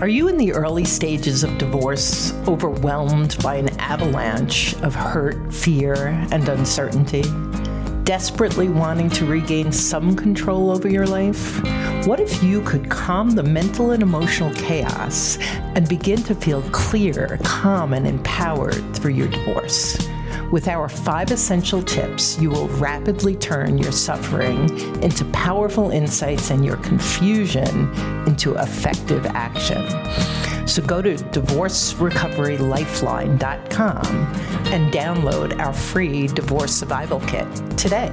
Are you in the early stages of divorce, overwhelmed by an avalanche of hurt, fear, and uncertainty? Desperately wanting to regain some control over your life? What if you could calm the mental and emotional chaos and begin to feel clear, calm, and empowered through your divorce? With our five essential tips, you will rapidly turn your suffering into powerful insights and your confusion into effective action. So go to divorcerecoverylifeline.com and download our free divorce survival kit today.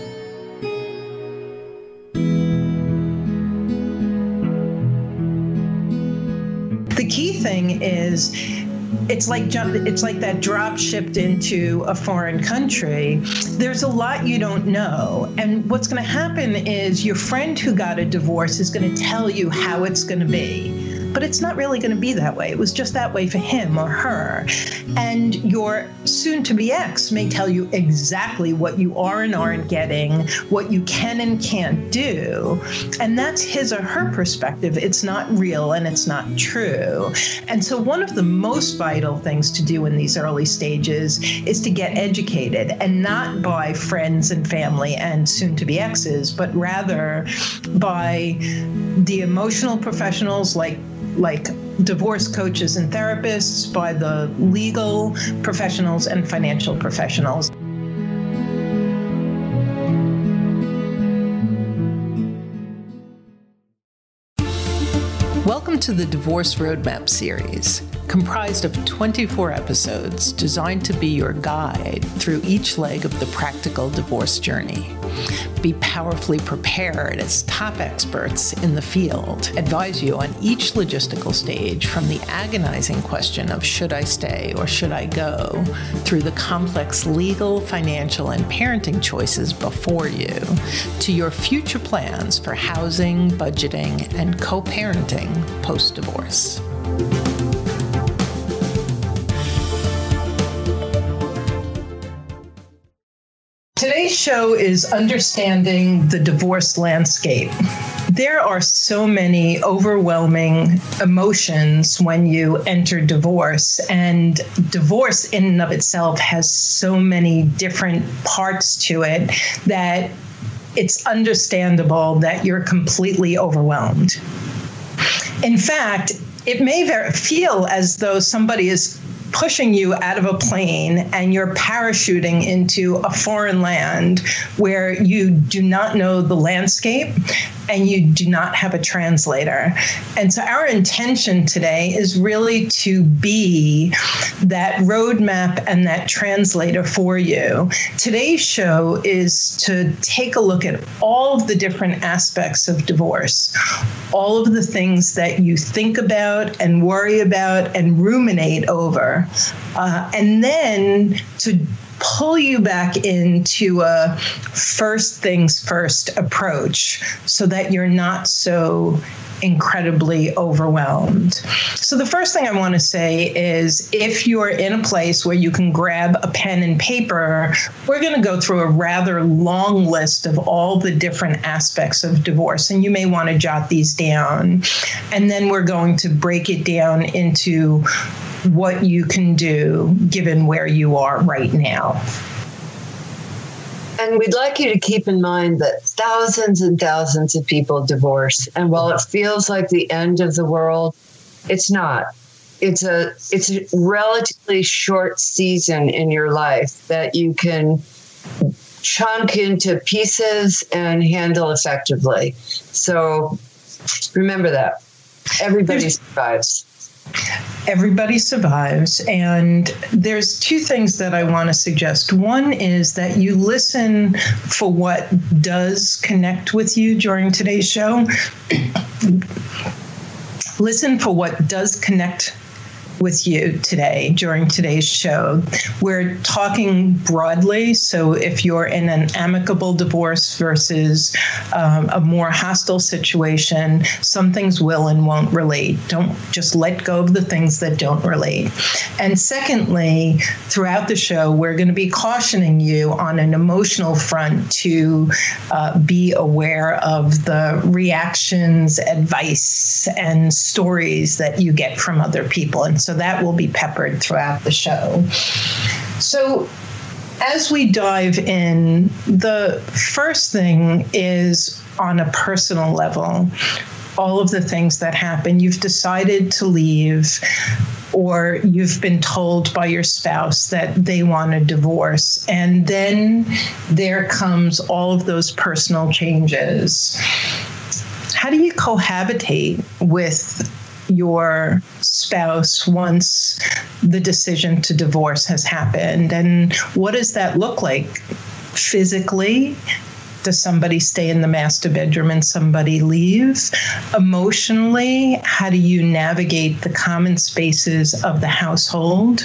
Is it's like jump it's like that drop shipped into a foreign country. There's a lot you don't know. And what's going to happen is your friend who got a divorce is going to tell you how it's going to be but it's not really going to be that way. It was just that way for him or her. And your soon to be ex may tell you exactly what you are and aren't getting, what you can and can't do. And that's his or her perspective. It's not real and it's not true. And so, one of the most vital things to do in these early stages is to get educated and not by friends and family and soon to be exes, but rather by the emotional professionals like like divorce coaches and therapists, by the legal professionals and financial professionals. Welcome to the Divorce Roadmap series, comprised of 24 episodes designed to be your guide through each leg of the practical divorce journey. Be powerfully prepared as top experts in the field advise you on each logistical stage from the agonizing question of should I stay or should I go through the complex legal, financial, and parenting choices before you to your future plans for housing, budgeting, and co parenting post divorce. Show is Understanding the Divorce Landscape. There are so many overwhelming emotions when you enter divorce, and divorce, in and of itself, has so many different parts to it that it's understandable that you're completely overwhelmed. In fact, it may feel as though somebody is pushing you out of a plane and you're parachuting into a foreign land where you do not know the landscape and you do not have a translator. And so our intention today is really to be that roadmap and that translator for you. Today's show is to take a look at all of the different aspects of divorce, all of the things that you think about and worry about and ruminate over, uh, and then to pull you back into a first things first approach so that you're not so incredibly overwhelmed. So, the first thing I want to say is if you're in a place where you can grab a pen and paper, we're going to go through a rather long list of all the different aspects of divorce, and you may want to jot these down. And then we're going to break it down into what you can do given where you are right now. And we'd like you to keep in mind that thousands and thousands of people divorce. And while it feels like the end of the world, it's not. it's a it's a relatively short season in your life that you can chunk into pieces and handle effectively. So remember that. Everybody survives. Everybody survives. And there's two things that I want to suggest. One is that you listen for what does connect with you during today's show. listen for what does connect with you today during today's show. We're talking broadly. So if you're in an amicable divorce versus um, a more hostile situation, some things will and won't relate. Don't just let go of the things that don't relate. And secondly, throughout the show, we're going to be cautioning you on an emotional front to uh, be aware of the reactions, advice, and stories that you get from other people. And so so that will be peppered throughout the show. So as we dive in, the first thing is on a personal level. All of the things that happen, you've decided to leave, or you've been told by your spouse that they want a divorce. And then there comes all of those personal changes. How do you cohabitate with your spouse once the decision to divorce has happened? And what does that look like physically? Does somebody stay in the master bedroom and somebody leave? Emotionally, how do you navigate the common spaces of the household?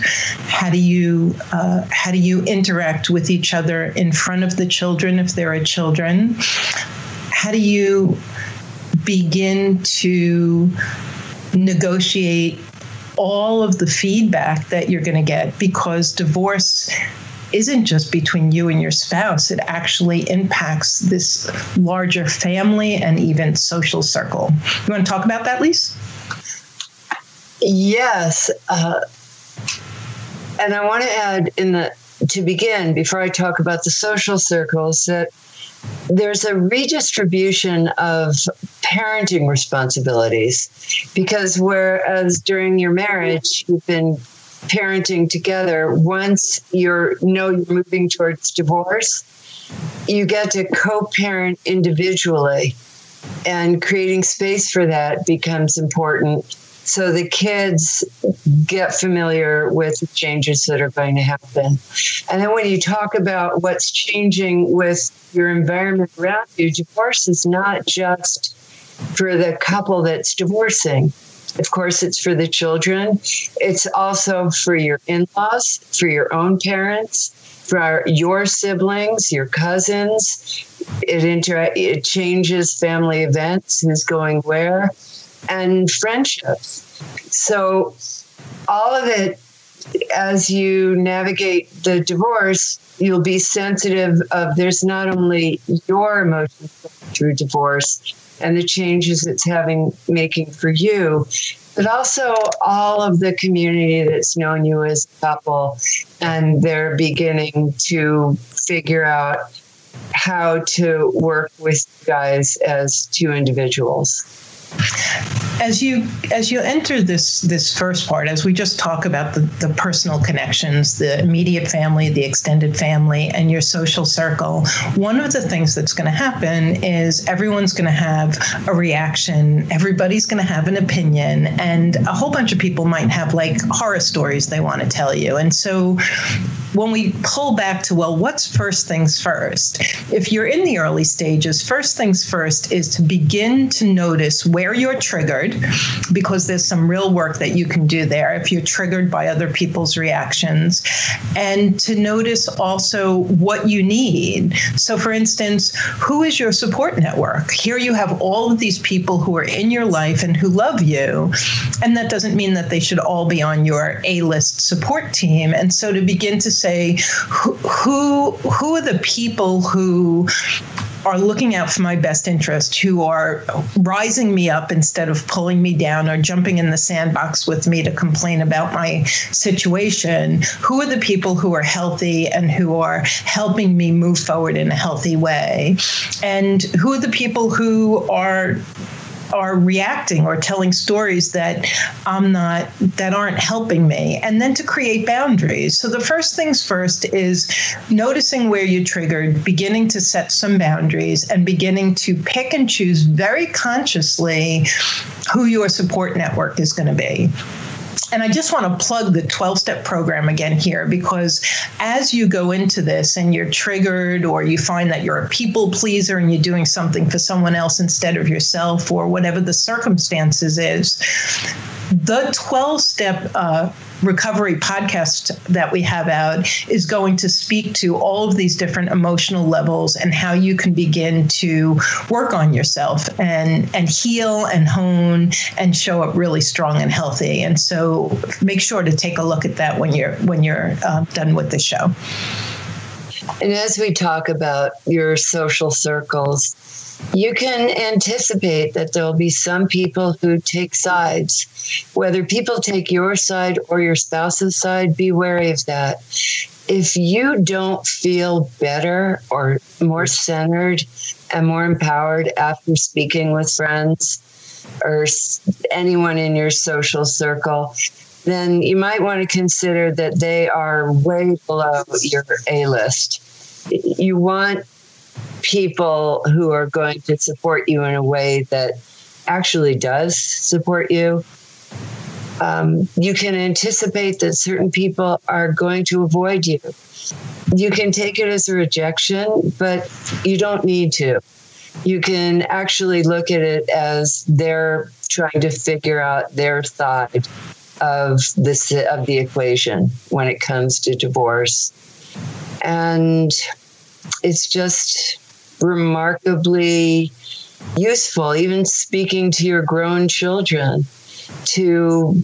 How do you uh, how do you interact with each other in front of the children if there are children? How do you begin to negotiate all of the feedback that you're going to get because divorce isn't just between you and your spouse, it actually impacts this larger family and even social circle. You want to talk about that, Lise? Yes. Uh, and I want to add in the to begin before I talk about the social circles that there's a redistribution of parenting responsibilities. Because whereas during your marriage you've been parenting together once you're know you're moving towards divorce you get to co-parent individually. And creating space for that becomes important. So the kids get familiar with the changes that are going to happen. And then when you talk about what's changing with your environment around you, divorce is not just for the couple that's divorcing. Of course, it's for the children. It's also for your in laws, for your own parents, for our, your siblings, your cousins. It, inter- it changes family events, who's going where and friendships. So, all of it, as you navigate the divorce, you'll be sensitive of there's not only your emotions through divorce and the changes it's having making for you. But also all of the community that's known you as a couple and they're beginning to figure out how to work with you guys as two individuals as you as you enter this this first part as we just talk about the, the personal connections the immediate family the extended family and your social circle one of the things that's going to happen is everyone's going to have a reaction everybody's going to have an opinion and a whole bunch of people might have like horror stories they want to tell you and so when we pull back to, well, what's first things first? If you're in the early stages, first things first is to begin to notice where you're triggered, because there's some real work that you can do there if you're triggered by other people's reactions, and to notice also what you need. So, for instance, who is your support network? Here you have all of these people who are in your life and who love you, and that doesn't mean that they should all be on your A list support team. And so to begin to say, who who, who are the people who are looking out for my best interest, who are rising me up instead of pulling me down or jumping in the sandbox with me to complain about my situation. Who are the people who are healthy and who are helping me move forward in a healthy way? And who are the people who are are reacting or telling stories that I'm not that aren't helping me and then to create boundaries. So the first things first is noticing where you're triggered, beginning to set some boundaries and beginning to pick and choose very consciously who your support network is going to be and I just want to plug the 12 step program again here because as you go into this and you're triggered or you find that you're a people pleaser and you're doing something for someone else instead of yourself or whatever the circumstances is, the 12 step uh, recovery podcast that we have out is going to speak to all of these different emotional levels and how you can begin to work on yourself and and heal and hone and show up really strong and healthy. And so make sure to take a look at that when you're when you're uh, done with the show and as we talk about your social circles you can anticipate that there'll be some people who take sides. Whether people take your side or your spouse's side, be wary of that. If you don't feel better or more centered and more empowered after speaking with friends or anyone in your social circle, then you might want to consider that they are way below your A list. You want people who are going to support you in a way that actually does support you. Um, you can anticipate that certain people are going to avoid you. You can take it as a rejection, but you don't need to. You can actually look at it as they're trying to figure out their side of this of the equation when it comes to divorce. And it's just remarkably useful, even speaking to your grown children, to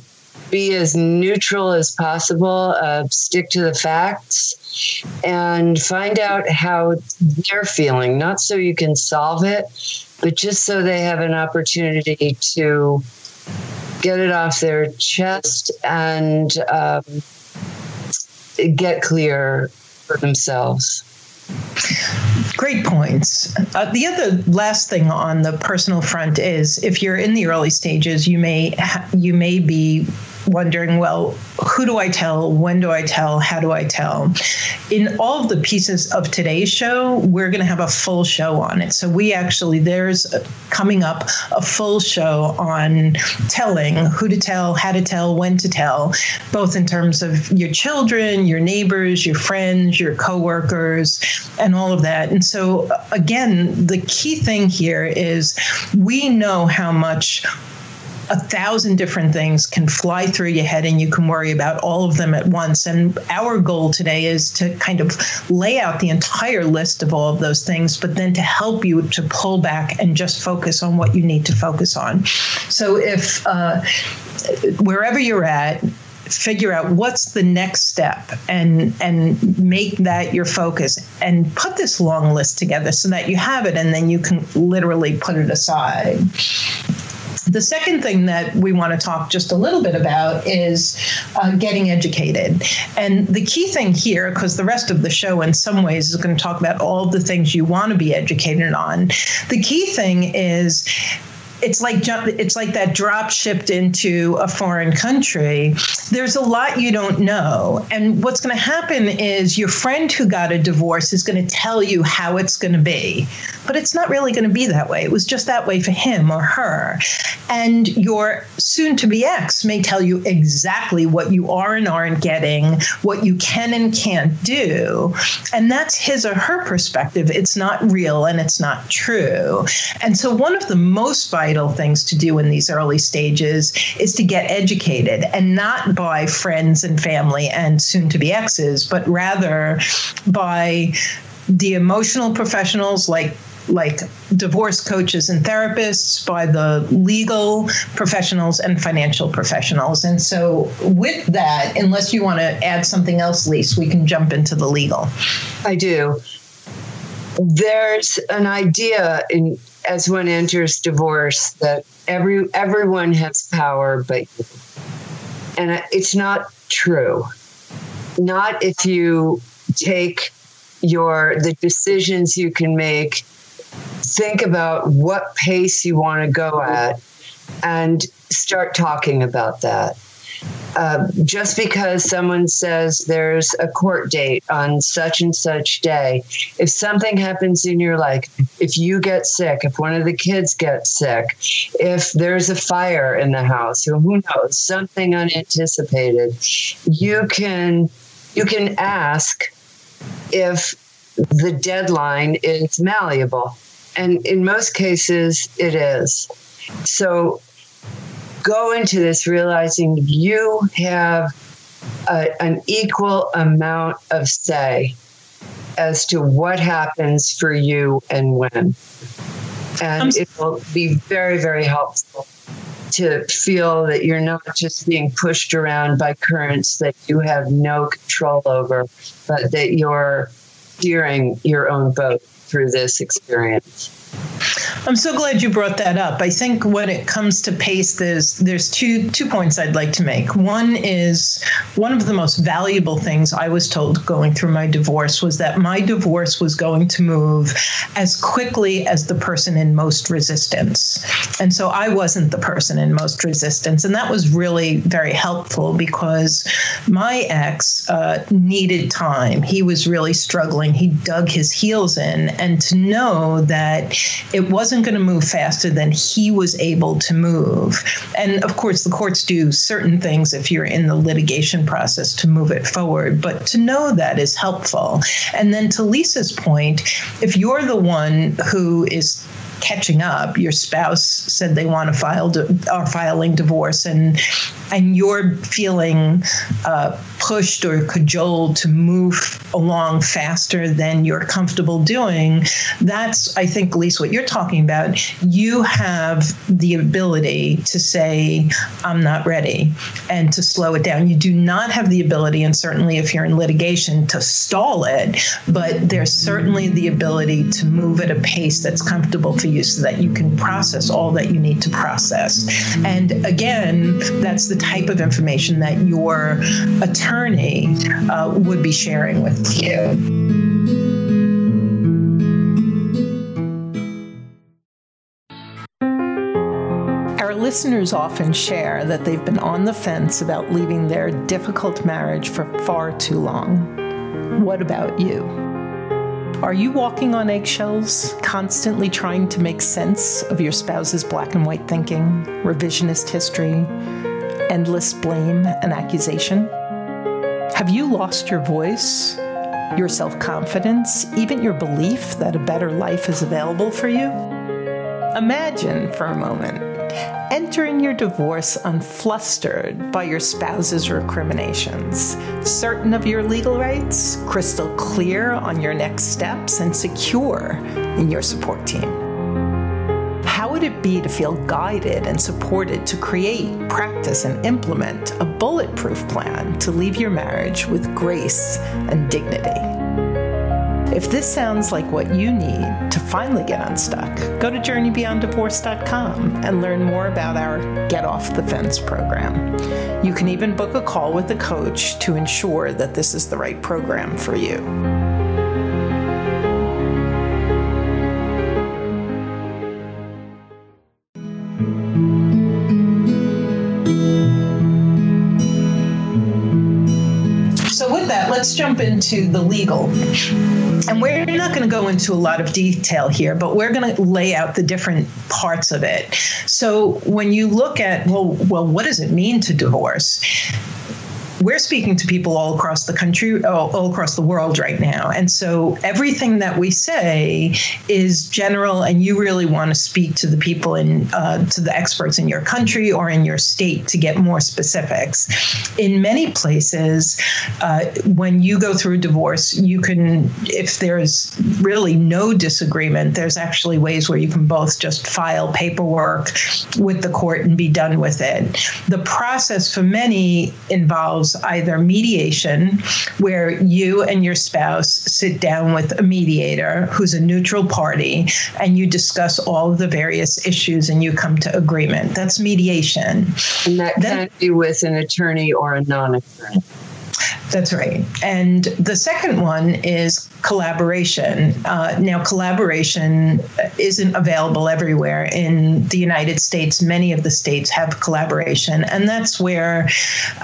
be as neutral as possible, uh, stick to the facts, and find out how they're feeling, not so you can solve it, but just so they have an opportunity to get it off their chest and um, get clear for themselves. Great points. Uh, the other last thing on the personal front is if you're in the early stages, you may ha- you may be wondering, well, who do I tell? When do I tell? How do I tell? In all of the pieces of today's show, we're going to have a full show on it. So we actually, there's coming up a full show on telling, who to tell, how to tell, when to tell, both in terms of your children, your neighbors, your friends, your coworkers, and all of that. And so, uh, again, the key thing here is we know how much a thousand different things can fly through your head and you can worry about all of them at once. And our goal today is to kind of lay out the entire list of all of those things, but then to help you to pull back and just focus on what you need to focus on. So if uh, wherever you're at, figure out what's the next step and and make that your focus and put this long list together so that you have it and then you can literally put it aside the second thing that we want to talk just a little bit about is uh, getting educated. And the key thing here, because the rest of the show in some ways is going to talk about all the things you want to be educated on, the key thing is it's like it's like that drop shipped into a foreign country. There's a lot you don't know, and what's going to happen is your friend who got a divorce is going to tell you how it's going to be, but it's not really going to be that way. It was just that way for him or her, and your soon-to-be ex may tell you exactly what you are and aren't getting, what you can and can't do, and that's his or her perspective. It's not real and it's not true, and so one of the most vital vital things to do in these early stages is to get educated and not by friends and family and soon to be exes, but rather by the emotional professionals like like divorce coaches and therapists, by the legal professionals and financial professionals. And so, with that, unless you want to add something else, Lise, we can jump into the legal. I do. There's an idea in as one enters divorce that every everyone has power but you. and it's not true not if you take your the decisions you can make think about what pace you want to go at and start talking about that. Uh, just because someone says there's a court date on such and such day, if something happens in your life, if you get sick, if one of the kids gets sick, if there's a fire in the house, or who knows, something unanticipated, you can you can ask if the deadline is malleable. And in most cases, it is. So go into this realizing you have a, an equal amount of say as to what happens for you and when. And it will be very, very helpful to feel that you're not just being pushed around by currents that you have no control over, but that you're steering your own boat through this experience. I'm so glad you brought that up. I think when it comes to pace, there's there's two two points I'd like to make. One is one of the most valuable things I was told going through my divorce was that my divorce was going to move as quickly as the person in most resistance. And so I wasn't the person in most resistance. And that was really very helpful because my ex uh, needed time. He was really struggling. He dug his heels in. And to know that it wasn't going to move faster than he was able to move. And of course, the courts do certain things if you're in the litigation process to move it forward, but to know that is helpful. And then to Lisa's point, if you're the one who is catching up. Your spouse said they want to file are filing divorce, and and you're feeling uh, pushed or cajoled to move along faster than you're comfortable doing. That's I think, at least what you're talking about. You have the ability to say, "I'm not ready," and to slow it down. You do not have the ability, and certainly if you're in litigation, to stall it. But there's certainly the ability to move at a pace that's comfortable for you so that you can process all that you need to process. And again, that's the type of information that your attorney uh, would be sharing with you. Our listeners often share that they've been on the fence about leaving their difficult marriage for far too long. What about you? Are you walking on eggshells, constantly trying to make sense of your spouse's black and white thinking, revisionist history, endless blame and accusation? Have you lost your voice, your self confidence, even your belief that a better life is available for you? Imagine for a moment entering your divorce unflustered by your spouse's recriminations, certain of your legal rights, crystal clear on your next steps, and secure in your support team. Would it be to feel guided and supported to create, practice, and implement a bulletproof plan to leave your marriage with grace and dignity? If this sounds like what you need to finally get unstuck, go to journeybeyonddivorce.com and learn more about our Get Off the Fence program. You can even book a call with a coach to ensure that this is the right program for you. Let's jump into the legal. And we're not going to go into a lot of detail here, but we're going to lay out the different parts of it. So when you look at, well, well, what does it mean to divorce? We're speaking to people all across the country, all, all, across the world right now. And so everything that we say is general, and you really want to speak to the people in, uh, to the experts in your country or in your state to get more specifics. In many places, uh, when you go through divorce, you can, if there's really no disagreement, there's actually ways where you can both just file paperwork with the court and be done with it. The process for many involves either mediation, where you and your spouse sit down with a mediator who's a neutral party and you discuss all of the various issues and you come to agreement. That's mediation. And that then, can be with an attorney or a non attorney That's right. And the second one is collaboration. Uh, now, collaboration isn't available everywhere in the United States. Many of the states have collaboration, and that's where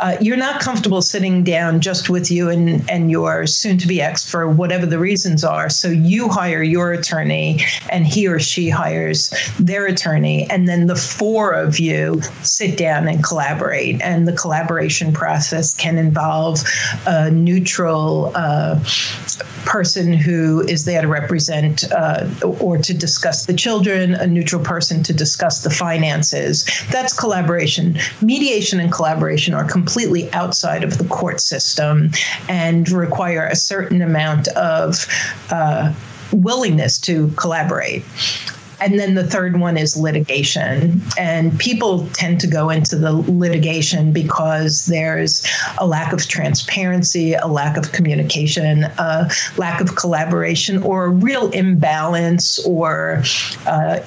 uh, you're not comfortable sitting down just with you and, and your soon to be ex for whatever the reasons are. So you hire your attorney, and he or she hires their attorney, and then the four of you sit down and collaborate. And the collaboration process can involve a neutral uh, person who is there to represent uh, or to discuss the children, a neutral person to discuss the finances. That's collaboration. Mediation and collaboration are completely outside of the court system and require a certain amount of uh, willingness to collaborate. And then the third one is litigation. And people tend to go into the litigation because there's a lack of transparency, a lack of communication, a lack of collaboration, or a real imbalance or uh,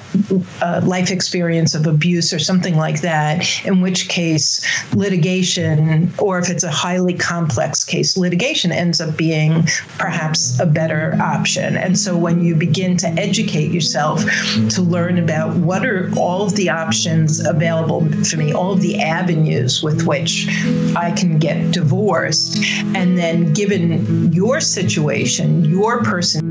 life experience of abuse or something like that, in which case litigation, or if it's a highly complex case, litigation ends up being perhaps a better option. And so when you begin to educate yourself, to learn about what are all of the options available for me, all of the avenues with which I can get divorced. And then, given your situation, your person.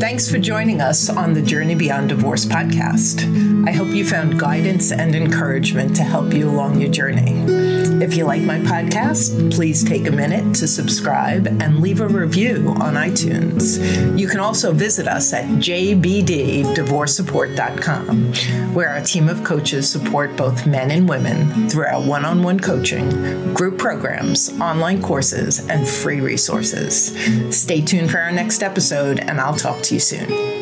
Thanks for joining us on the Journey Beyond Divorce podcast. I hope you found guidance and encouragement to help you along your journey. If you like my podcast, please take a minute to subscribe and leave a review on iTunes. You can also visit us at jbddivorcesupport.com, where our team of coaches support both men and women through our one on one coaching, group programs, online courses, and free resources. Stay tuned for our next episode, and I'll talk to you soon.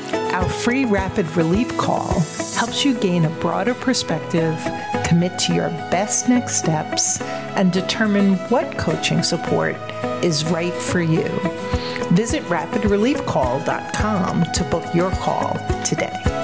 Our free rapid relief call helps you gain a broader perspective, commit to your best next steps, and determine what coaching support is right for you. Visit rapidreliefcall.com to book your call today.